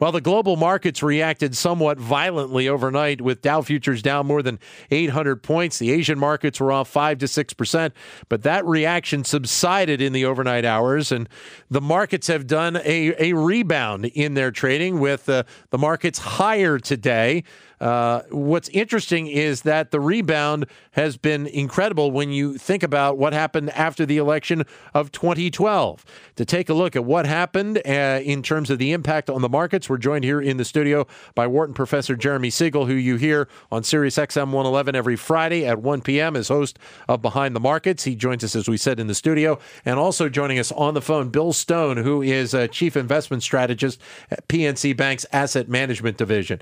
Well, the global markets reacted somewhat violently overnight with Dow futures down more than 800 points. The Asian markets were off 5 to 6%, but that reaction subsided in the overnight hours and the markets have done a, a rebound in their trading with uh, the markets higher today. Uh, what's interesting is that the rebound has been incredible when you think about what happened after the election of 2012. To take a look at what happened uh, in terms of the impact on the markets, we're joined here in the studio by Wharton professor Jeremy Siegel, who you hear on Sirius XM 111 every Friday at 1 p.m. as host of Behind the Markets. He joins us, as we said, in the studio, and also joining us on the phone, Bill Stone, who is a chief investment strategist at PNC Bank's Asset Management Division.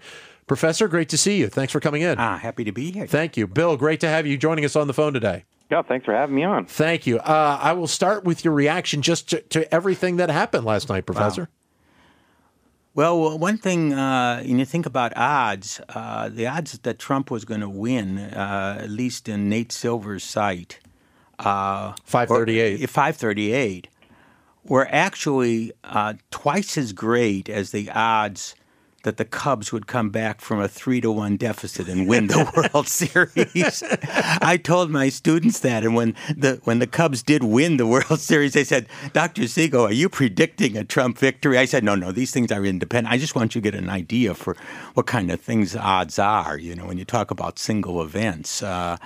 Professor, great to see you. Thanks for coming in. Ah, happy to be here. Thank you. Bill, great to have you joining us on the phone today. Yeah, thanks for having me on. Thank you. Uh, I will start with your reaction just to, to everything that happened last night, Professor. Wow. Well, one thing, uh, when you think about odds, uh, the odds that Trump was going to win, uh, at least in Nate Silver's site, uh, 538. Or, 538, were actually uh, twice as great as the odds that the Cubs would come back from a three to one deficit and win the World Series. I told my students that, and when the when the Cubs did win the World Series, they said, "Dr. Siegel, are you predicting a Trump victory?" I said, "No, no. These things are independent. I just want you to get an idea for what kind of things odds are. You know, when you talk about single events." Uh,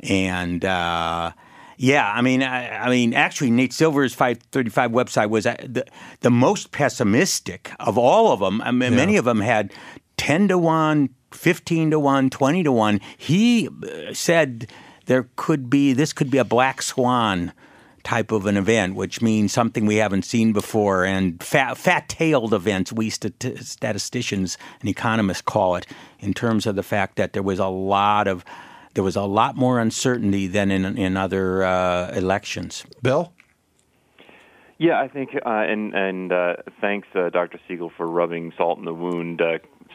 and uh, yeah, I mean, I, I, mean, actually, Nate Silver's 535 website was uh, the, the most pessimistic of all of them. I mean, yeah. many of them had 10 to 1, 15 to 1, 20 to 1. He uh, said there could be, this could be a black swan type of an event, which means something we haven't seen before, and fat, fat-tailed events, we statisticians and economists call it, in terms of the fact that there was a lot of there was a lot more uncertainty than in in other uh, elections. Bill. Yeah, I think, uh, and and uh, thanks, uh, Dr. Siegel, for rubbing salt in the wound.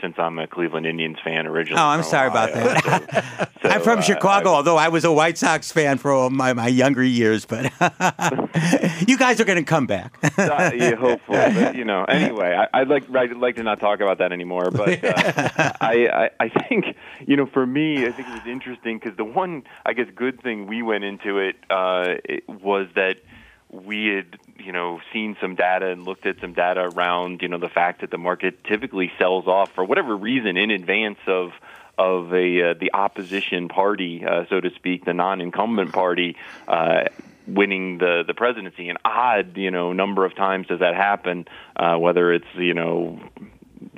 Since I'm a Cleveland Indians fan originally. Oh, I'm sorry Ohio. about that. so, I'm from uh, Chicago, I, although I was a White Sox fan for my, my younger years. But you guys are going to come back. uh, yeah, hopefully. But, you know, anyway, I, would like I'd like to not talk about that anymore. But uh, I, I I think you know, for me, I think it was interesting because the one I guess good thing we went into it, uh, it was that we had you know seen some data and looked at some data around you know the fact that the market typically sells off for whatever reason in advance of of a uh, the opposition party, uh, so to speak, the non-incumbent party. Uh, winning the the presidency an odd you know number of times does that happen uh whether it's you know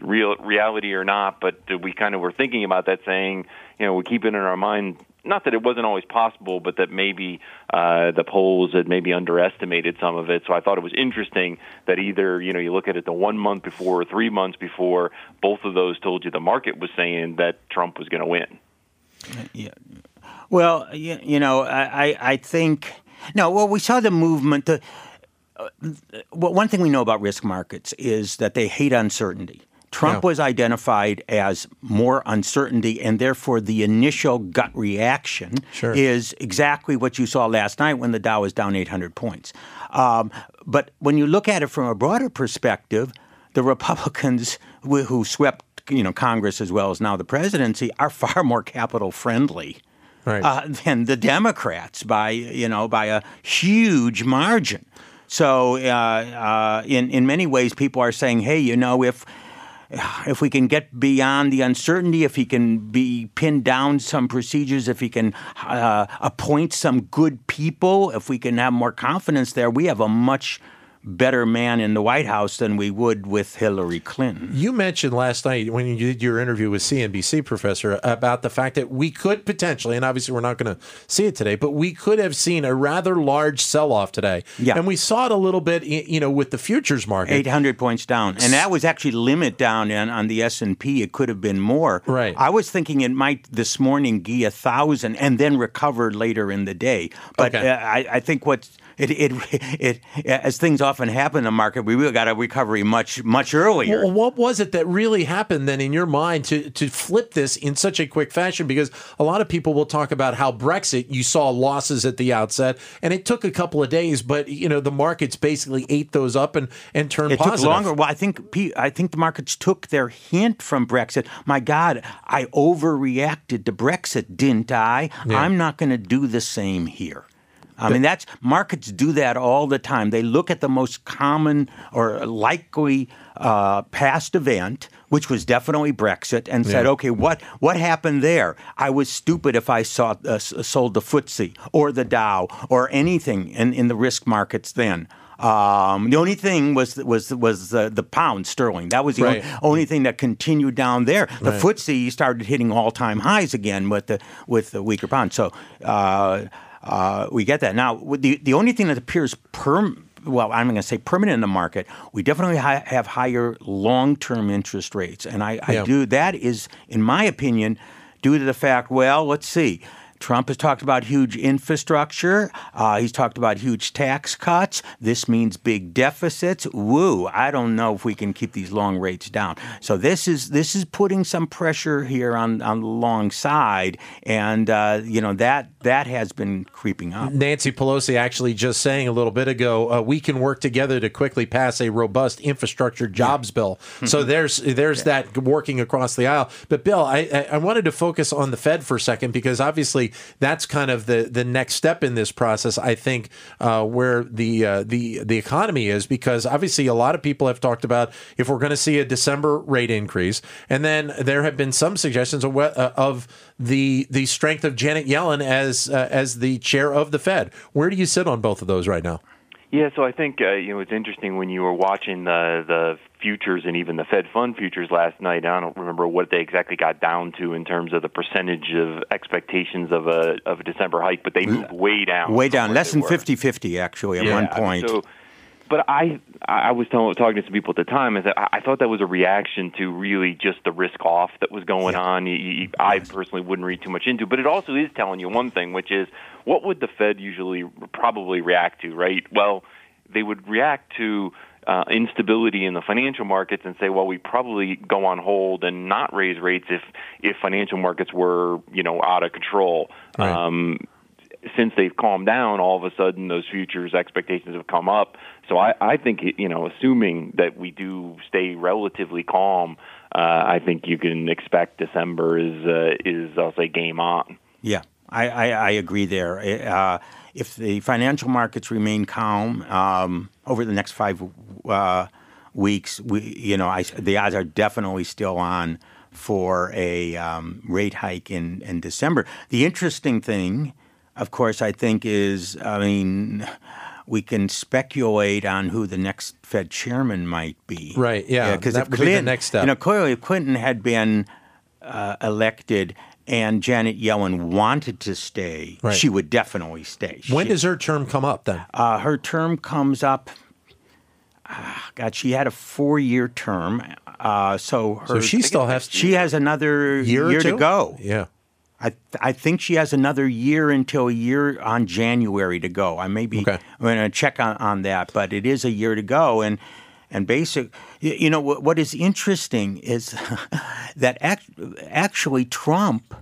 real reality or not but we kind of were thinking about that saying you know we keep it in our mind not that it wasn't always possible, but that maybe uh, the polls had maybe underestimated some of it. So I thought it was interesting that either you know you look at it the one month before or three months before, both of those told you the market was saying that Trump was going to win. Yeah. Well, you, you know, I I think no. Well, we saw the movement. The, uh, well, one thing we know about risk markets is that they hate uncertainty. Trump yeah. was identified as more uncertainty, and therefore the initial gut reaction sure. is exactly what you saw last night when the Dow was down 800 points. Um, but when you look at it from a broader perspective, the Republicans who swept you know Congress as well as now the presidency are far more capital friendly. Right. Uh, than the Democrats by you know by a huge margin. So uh, uh, in in many ways, people are saying, "Hey, you know, if if we can get beyond the uncertainty, if he can be pinned down some procedures, if he can uh, appoint some good people, if we can have more confidence there, we have a much better man in the White House than we would with Hillary Clinton. You mentioned last night when you did your interview with CNBC, Professor, about the fact that we could potentially, and obviously we're not going to see it today, but we could have seen a rather large sell off today. Yeah. And we saw it a little bit, you know, with the futures market. 800 points down. And that was actually limit down on, on the S&P. It could have been more. Right. I was thinking it might this morning be a 1,000 and then recover later in the day. But okay. uh, I, I think what's – it, it, it, as things often happen in the market, we really got a recovery much, much earlier. Well, what was it that really happened then in your mind to, to flip this in such a quick fashion? Because a lot of people will talk about how Brexit, you saw losses at the outset, and it took a couple of days, but you know the markets basically ate those up and and turned it positive. took longer. Well, I think I think the markets took their hint from Brexit. My God, I overreacted to Brexit, didn't I? Yeah. I'm not going to do the same here. I mean, that's markets do that all the time. They look at the most common or likely uh, past event, which was definitely Brexit, and said, "Okay, what what happened there? I was stupid if I saw, uh, sold the FTSE or the Dow or anything in, in the risk markets then." Um, the only thing was was was the, the pound sterling. That was the right. only, only, thing that continued down there. The right. FTSE started hitting all time highs again with the with the weaker pound. So. Uh, uh, we get that. Now, the, the only thing that appears perm well, I'm going to say permanent in the market. We definitely ha- have higher long-term interest rates, and I, I yeah. do. That is, in my opinion, due to the fact. Well, let's see. Trump has talked about huge infrastructure. Uh, he's talked about huge tax cuts. This means big deficits. Woo! I don't know if we can keep these long rates down. So this is this is putting some pressure here on on the long side, and uh, you know that that has been creeping up. Nancy Pelosi actually just saying a little bit ago, uh, we can work together to quickly pass a robust infrastructure jobs yeah. bill. so there's there's yeah. that working across the aisle. But Bill, I I wanted to focus on the Fed for a second because obviously that's kind of the the next step in this process. I think uh, where the uh, the the economy is because obviously a lot of people have talked about if we're going to see a December rate increase, and then there have been some suggestions of, uh, of the the strength of Janet Yellen as uh, as the chair of the Fed. Where do you sit on both of those right now? Yeah, so I think uh, you know it's interesting when you were watching the the futures and even the Fed fund futures last night. I don't remember what they exactly got down to in terms of the percentage of expectations of a of a December hike, but they moved way down. Way down, less than 50-50 actually at yeah, one point. So, but I I was talking to some people at the time, is that I thought that was a reaction to really just the risk off that was going yeah. on. I personally wouldn't read too much into, but it also is telling you one thing, which is what would the Fed usually probably react to, right? Well, they would react to uh, instability in the financial markets and say, well, we probably go on hold and not raise rates if if financial markets were you know out of control. Right. Um, since they've calmed down, all of a sudden those futures expectations have come up. So I, I think you know, assuming that we do stay relatively calm, uh, I think you can expect December is uh, is I'll say game on. Yeah, I, I, I agree there. Uh, if the financial markets remain calm um, over the next five uh, weeks, we, you know, I, the odds are definitely still on for a um, rate hike in, in December. The interesting thing, of course, I think is, I mean, we can speculate on who the next Fed chairman might be. Right. Yeah. Because yeah, if Clinton, be the next step. You know, clearly, if Clinton had been uh, elected and Janet Yellen wanted to stay, right. she would definitely stay. When she, does her term come up then? Uh, her term comes up. Uh, God, she had a four-year term, uh, so her, so she still has she has another year, year to go. Yeah, I th- I think she has another year until a year on January to go. I may be okay. I'm going to check on, on that, but it is a year to go, and and basic. You know what is interesting is that act, actually Trump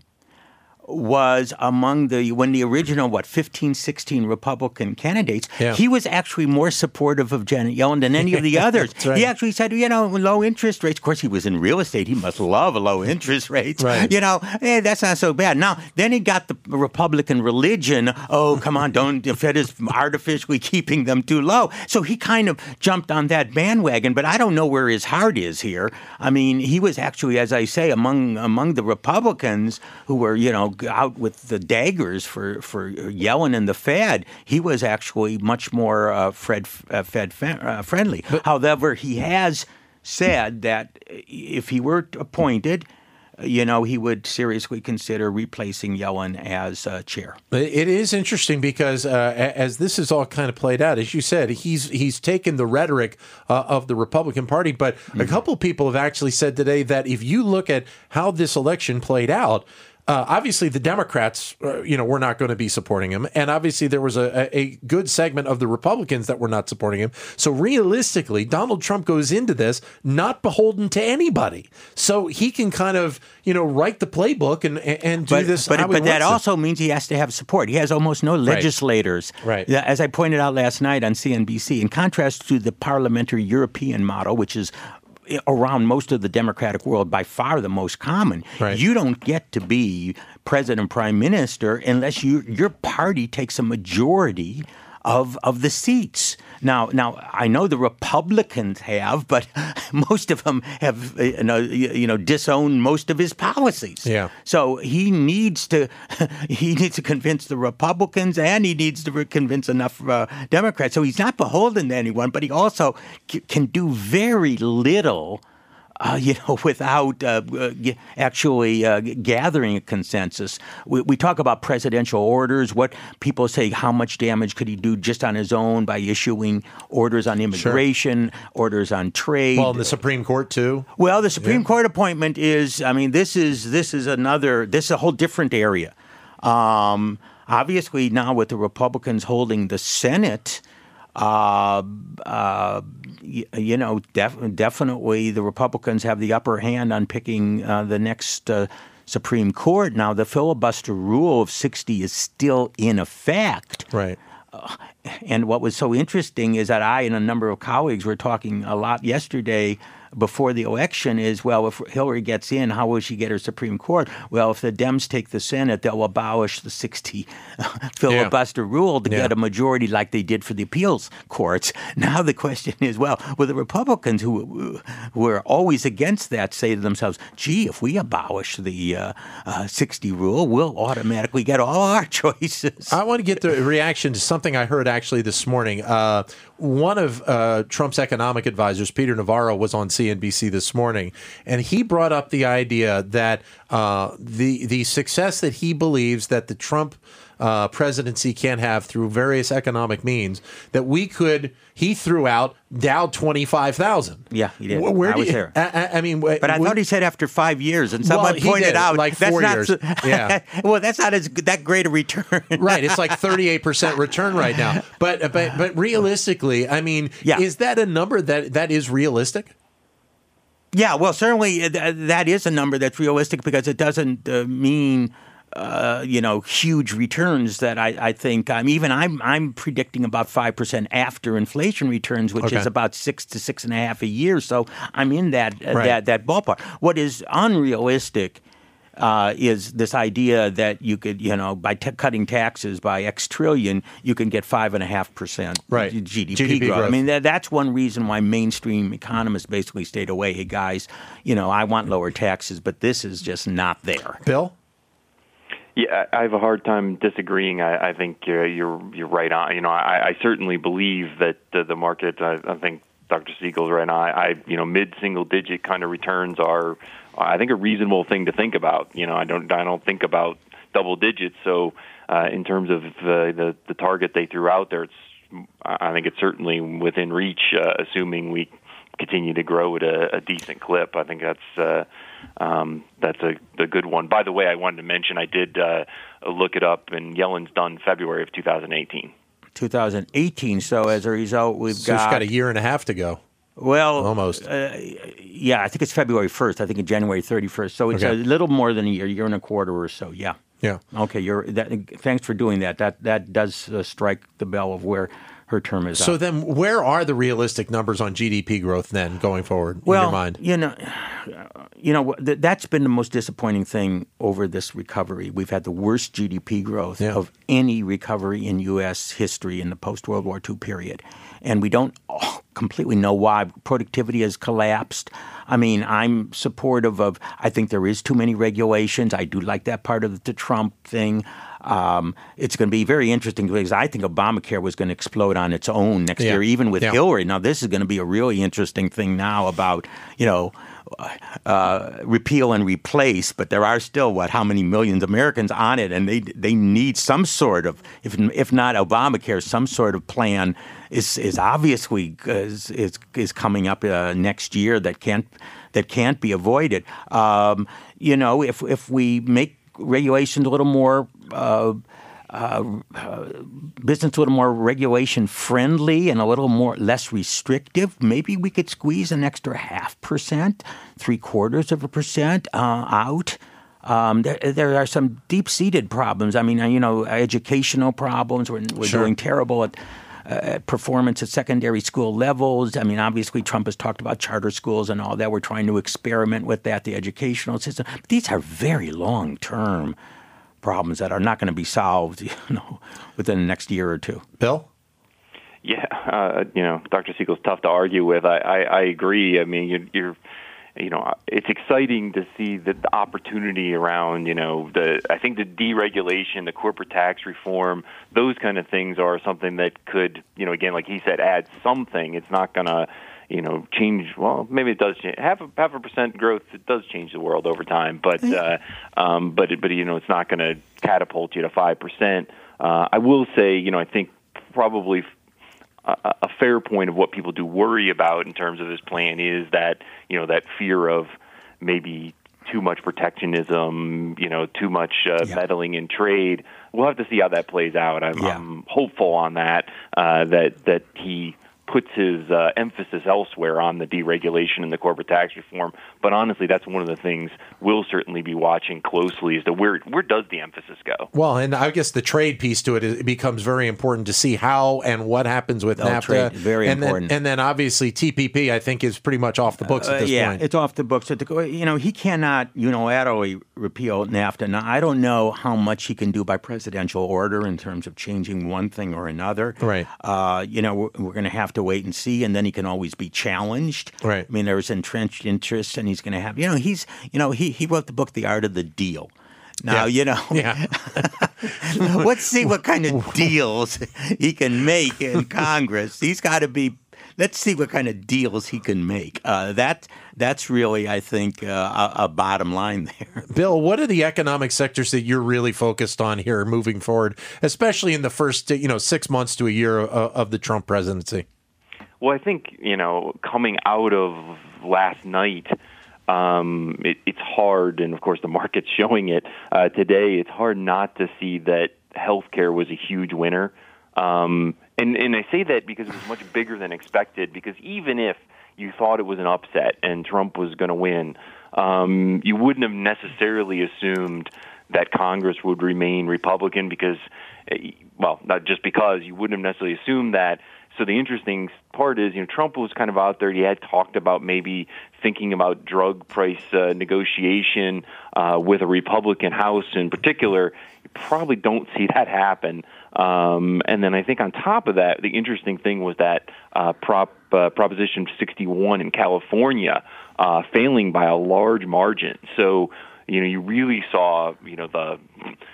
was among the when the original what 15 16 republican candidates yeah. he was actually more supportive of janet yellen than any of the others right. he actually said you know low interest rates of course he was in real estate he must love low interest rates right. you know hey, that's not so bad now then he got the republican religion oh come on don't the fed is artificially keeping them too low so he kind of jumped on that bandwagon but i don't know where his heart is here i mean he was actually as i say among among the republicans who were you know out with the daggers for, for Yellen and the Fed, he was actually much more uh, Fred, uh, Fed uh, friendly. But, However, he has said that if he were appointed, you know, he would seriously consider replacing Yellen as uh, chair. It is interesting because uh, as this is all kind of played out, as you said, he's he's taken the rhetoric uh, of the Republican Party, but mm-hmm. a couple people have actually said today that if you look at how this election played out, uh, obviously the Democrats, uh, you know, were not going to be supporting him, and obviously there was a, a good segment of the Republicans that were not supporting him. So realistically, Donald Trump goes into this not beholden to anybody, so he can kind of you know write the playbook and and do but, this. But, but that also means he has to have support. He has almost no legislators. Right. As I pointed out last night on CNBC, in contrast to the parliamentary European model, which is around most of the democratic world by far the most common. Right. You don't get to be president prime minister unless you your party takes a majority of of the seats. Now, now I know the Republicans have, but most of them have uh, you know, you know disowned most of his policies. Yeah. So he needs to he needs to convince the Republicans and he needs to convince enough uh, Democrats. So he's not beholden to anyone, but he also c- can do very little uh, you know, without uh, uh actually uh, gathering a consensus. We, we, talk about presidential orders. What people say, how much damage could he do just on his own by issuing orders on immigration, sure. orders on trade? Well, the Supreme Court too. Well, the Supreme yeah. Court appointment is. I mean, this is this is another. This is a whole different area. Um, obviously, now with the Republicans holding the Senate. Uh, uh, you know, def- definitely the Republicans have the upper hand on picking uh, the next uh, Supreme Court. Now, the filibuster rule of 60 is still in effect. Right. And what was so interesting is that I and a number of colleagues were talking a lot yesterday before the election is well, if Hillary gets in, how will she get her Supreme Court? Well, if the Dems take the Senate, they'll abolish the 60 filibuster yeah. rule to yeah. get a majority like they did for the appeals courts. Now the question is well, will the Republicans who, who are always against that say to themselves, gee, if we abolish the uh, uh, 60 rule, we'll automatically get all our choices? I want to get the reaction to something I heard actually this morning. Uh, one of uh, Trump's economic advisors, Peter Navarro, was on CNBC this morning, and he brought up the idea that uh, the the success that he believes that the Trump uh, presidency can have through various economic means that we could. He threw out Dow twenty five thousand. Yeah, he did. Where I was you, there. I, I, mean, but I thought he said after five years, and someone well, pointed out like four years. Not, yeah. well, that's not as that great a return. right. It's like thirty eight percent return right now. But but but realistically, I mean, yeah. is that a number that that is realistic? Yeah, well, certainly uh, that is a number that's realistic because it doesn't uh, mean uh, you know, huge returns that I, I think um, even I'm I'm predicting about five percent after inflation returns, which okay. is about six to six and a half a year. So I'm in that uh, right. that that ballpark. What is unrealistic uh, is this idea that you could, you know, by t- cutting taxes by X trillion, you can get five and a half percent GDP, GDP growth. growth. I mean, that, that's one reason why mainstream economists basically stayed away. Hey, guys, you know, I want lower taxes, but this is just not there. Bill. Yeah, I have a hard time disagreeing. I, I think you're, you're you're right on. You know, I, I certainly believe that the, the market. I, I think Dr. Siegel's right now. I, I you know mid single digit kind of returns are, I think, a reasonable thing to think about. You know, I don't I don't think about double digits. So uh, in terms of uh, the the target they threw out there, it's I think it's certainly within reach, uh, assuming we continue to grow at a, a decent clip. I think that's. Uh, um, that's a, a good one. By the way, I wanted to mention I did uh, look it up, and Yellen's done February of 2018. 2018. So as a result, we've so got. It's got a year and a half to go. Well, almost. Uh, yeah, I think it's February 1st. I think it's January 31st. So it's okay. a little more than a year, year and a quarter or so. Yeah. Yeah. Okay. You're. That, thanks for doing that. That that does uh, strike the bell of where her term is so up. then, where are the realistic numbers on GDP growth then going forward? Well, in your mind, you know, you know that's been the most disappointing thing over this recovery. We've had the worst GDP growth yeah. of any recovery in U.S. history in the post World War II period, and we don't completely know why. Productivity has collapsed. I mean, I'm supportive of. I think there is too many regulations. I do like that part of the Trump thing. Um, it's going to be very interesting because I think Obamacare was going to explode on its own next yeah. year, even with yeah. Hillary. Now, this is going to be a really interesting thing now about, you know, uh, repeal and replace, but there are still what how many millions of Americans on it, and they they need some sort of if if not Obamacare, some sort of plan is is obviously is is, is coming up uh, next year that can't that can't be avoided. Um, you know, if if we make regulations a little more. Uh, uh, uh, business a little more regulation friendly and a little more less restrictive. Maybe we could squeeze an extra half percent, three quarters of a percent uh, out. Um, there, there, are some deep seated problems. I mean, you know, educational problems. We're, we're sure. doing terrible at uh, performance at secondary school levels. I mean, obviously, Trump has talked about charter schools and all that. We're trying to experiment with that, the educational system. But these are very long term problems that are not going to be solved, you know, within the next year or two. Bill? Yeah, uh, you know, Dr. Siegel's tough to argue with. I, I, I agree. I mean, you're, you're you know, it's exciting to see the, the opportunity around, you know, the I think the deregulation, the corporate tax reform, those kind of things are something that could, you know, again, like he said, add something. It's not going to, you know, change. Well, maybe it does change. Half a half a percent growth. It does change the world over time, but uh, um, but but you know, it's not going to catapult you to five percent. Uh, I will say, you know, I think probably a, a fair point of what people do worry about in terms of this plan is that you know that fear of maybe too much protectionism, you know, too much uh, yeah. meddling in trade. We'll have to see how that plays out. I'm, yeah. I'm hopeful on that uh, that that he puts his uh, emphasis elsewhere on the deregulation and the corporate tax reform. But honestly, that's one of the things we'll certainly be watching closely is to where where does the emphasis go. Well, and I guess the trade piece to it, it becomes very important to see how and what happens with oh, NAFTA. Trade, very and important. Then, and then obviously TPP, I think, is pretty much off the books at this uh, yeah, point. it's off the books. You know, he cannot unilaterally repeal NAFTA. Now, I don't know how much he can do by presidential order in terms of changing one thing or another. Right. Uh, you know, we're, we're going to have to wait and see, and then he can always be challenged. Right. I mean, there's entrenched interests, and he's going to have, you know, he's, you know, he, he wrote the book, The Art of the Deal. Now, yeah. you know, yeah. let's see what kind of deals he can make in Congress. He's got to be let's see what kind of deals he can make. Uh, that that's really, I think, uh, a, a, bottom line there. Bill, what are the economic sectors that you're really focused on here moving forward, especially in the first you know six months to a year of, of the Trump presidency? Well, I think you know coming out of last night. Um, it, it's hard, and of course the market's showing it uh, today. It's hard not to see that healthcare was a huge winner. Um, and and I say that because it was much bigger than expected. Because even if you thought it was an upset and Trump was going to win, um, you wouldn't have necessarily assumed that Congress would remain Republican because, eh, well, not just because you wouldn't have necessarily assumed that. So the interesting part is, you know, Trump was kind of out there. He had talked about maybe thinking about drug price uh, negotiation uh, with a Republican House in particular. You probably don't see that happen. Um, and then I think on top of that, the interesting thing was that uh, Prop uh, Proposition 61 in California uh, failing by a large margin. So you know you really saw you know the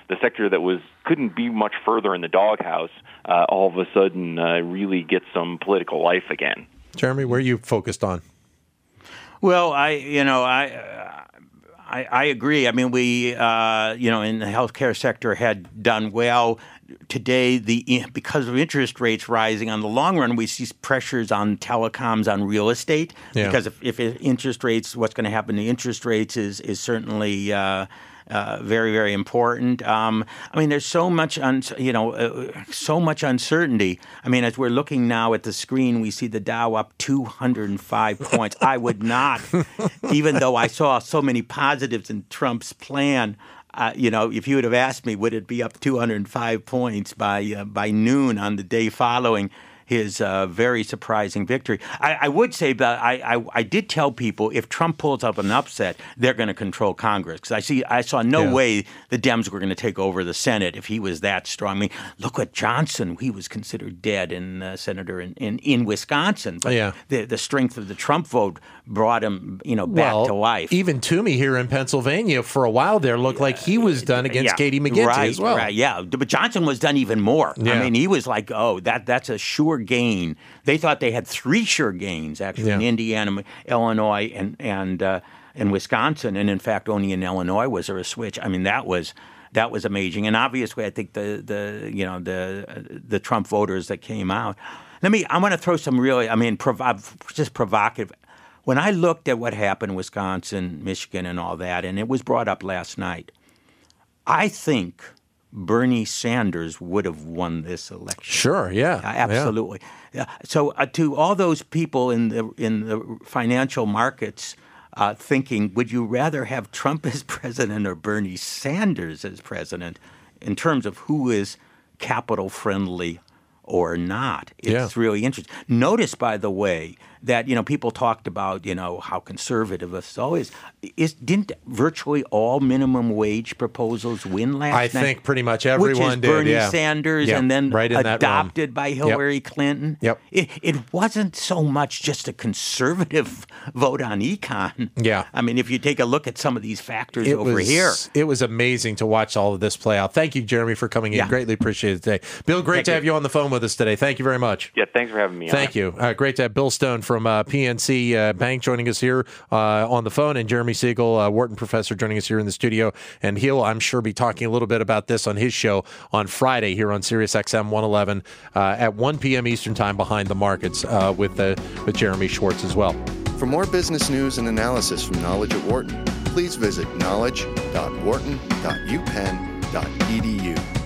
the sector that was couldn't be much further in the doghouse uh, all of a sudden uh, really get some political life again. Jeremy, where are you focused on? Well, I you know I. I, I agree. I mean, we, uh, you know, in the healthcare sector had done well today the because of interest rates rising on the long run we see pressures on telecoms on real estate yeah. because if, if interest rates what's going to happen to interest rates is is certainly uh, uh, very very important. Um, I mean, there's so much un- you know uh, so much uncertainty. I mean, as we're looking now at the screen, we see the Dow up 205 points. I would not, even though I saw so many positives in Trump's plan uh, you know, if you would have asked me, would it be up 205 points by uh, by noon on the day following? His uh, very surprising victory. I, I would say that I, I, I, did tell people if Trump pulls up an upset, they're going to control Congress because I see I saw no yeah. way the Dems were going to take over the Senate if he was that strong. I mean, look at Johnson; he was considered dead in uh, senator in, in, in Wisconsin, but yeah. the the strength of the Trump vote brought him you know back well, to life. Even Toomey here in Pennsylvania for a while there looked like he was done against yeah, Katie McGinty right, as well. Right, yeah, but Johnson was done even more. Yeah. I mean, he was like, oh, that that's a sure gain. They thought they had three sure gains actually yeah. in Indiana, Illinois, and and uh, and Wisconsin, and in fact, only in Illinois was there a switch. I mean, that was that was amazing, and obviously, I think the the you know the the Trump voters that came out. Let me. I want to throw some really. I mean, prov- just provocative. When I looked at what happened in Wisconsin, Michigan, and all that, and it was brought up last night, I think Bernie Sanders would have won this election. Sure, yeah, absolutely. Uh, So, uh, to all those people in the in the financial markets. Uh, thinking, would you rather have Trump as president or Bernie Sanders as president in terms of who is capital friendly or not? It's Yeah. really interesting. Notice, by the way, that you know people talked about you know how conservative us always is. Didn't virtually all minimum wage proposals win last I night? I think pretty much Which everyone is did, Bernie yeah. Sanders, Yeah, and then right in that adopted by Hillary Clinton. Yep. It, it wasn't so much just a conservative vote on econ. Yeah. I mean, if you take a look at some of these factors It over was, here. It was amazing to watch all of this play out. Thank you, Jeremy, for coming in. Yeah. Greatly appreciated today. Bill, great Thank to you. have you on the phone with us today. Thank you very much. Yeah, thanks for having me. Thank you. Uh, great to have Bill Stone from uh, PNC uh, Bank joining us here uh, on the phone, and Jeremy Siegel, Wharton professor, joining us here in the studio. And he'll, I'm sure, be talking a little bit about this on his show on Friday here on Sirius XM 111 uh, at 1 p.m. Eastern Time behind the markets with with Jeremy Schwartz as well. For more business news and analysis from Knowledge at Wharton, please visit knowledge.wharton.upenn.edu.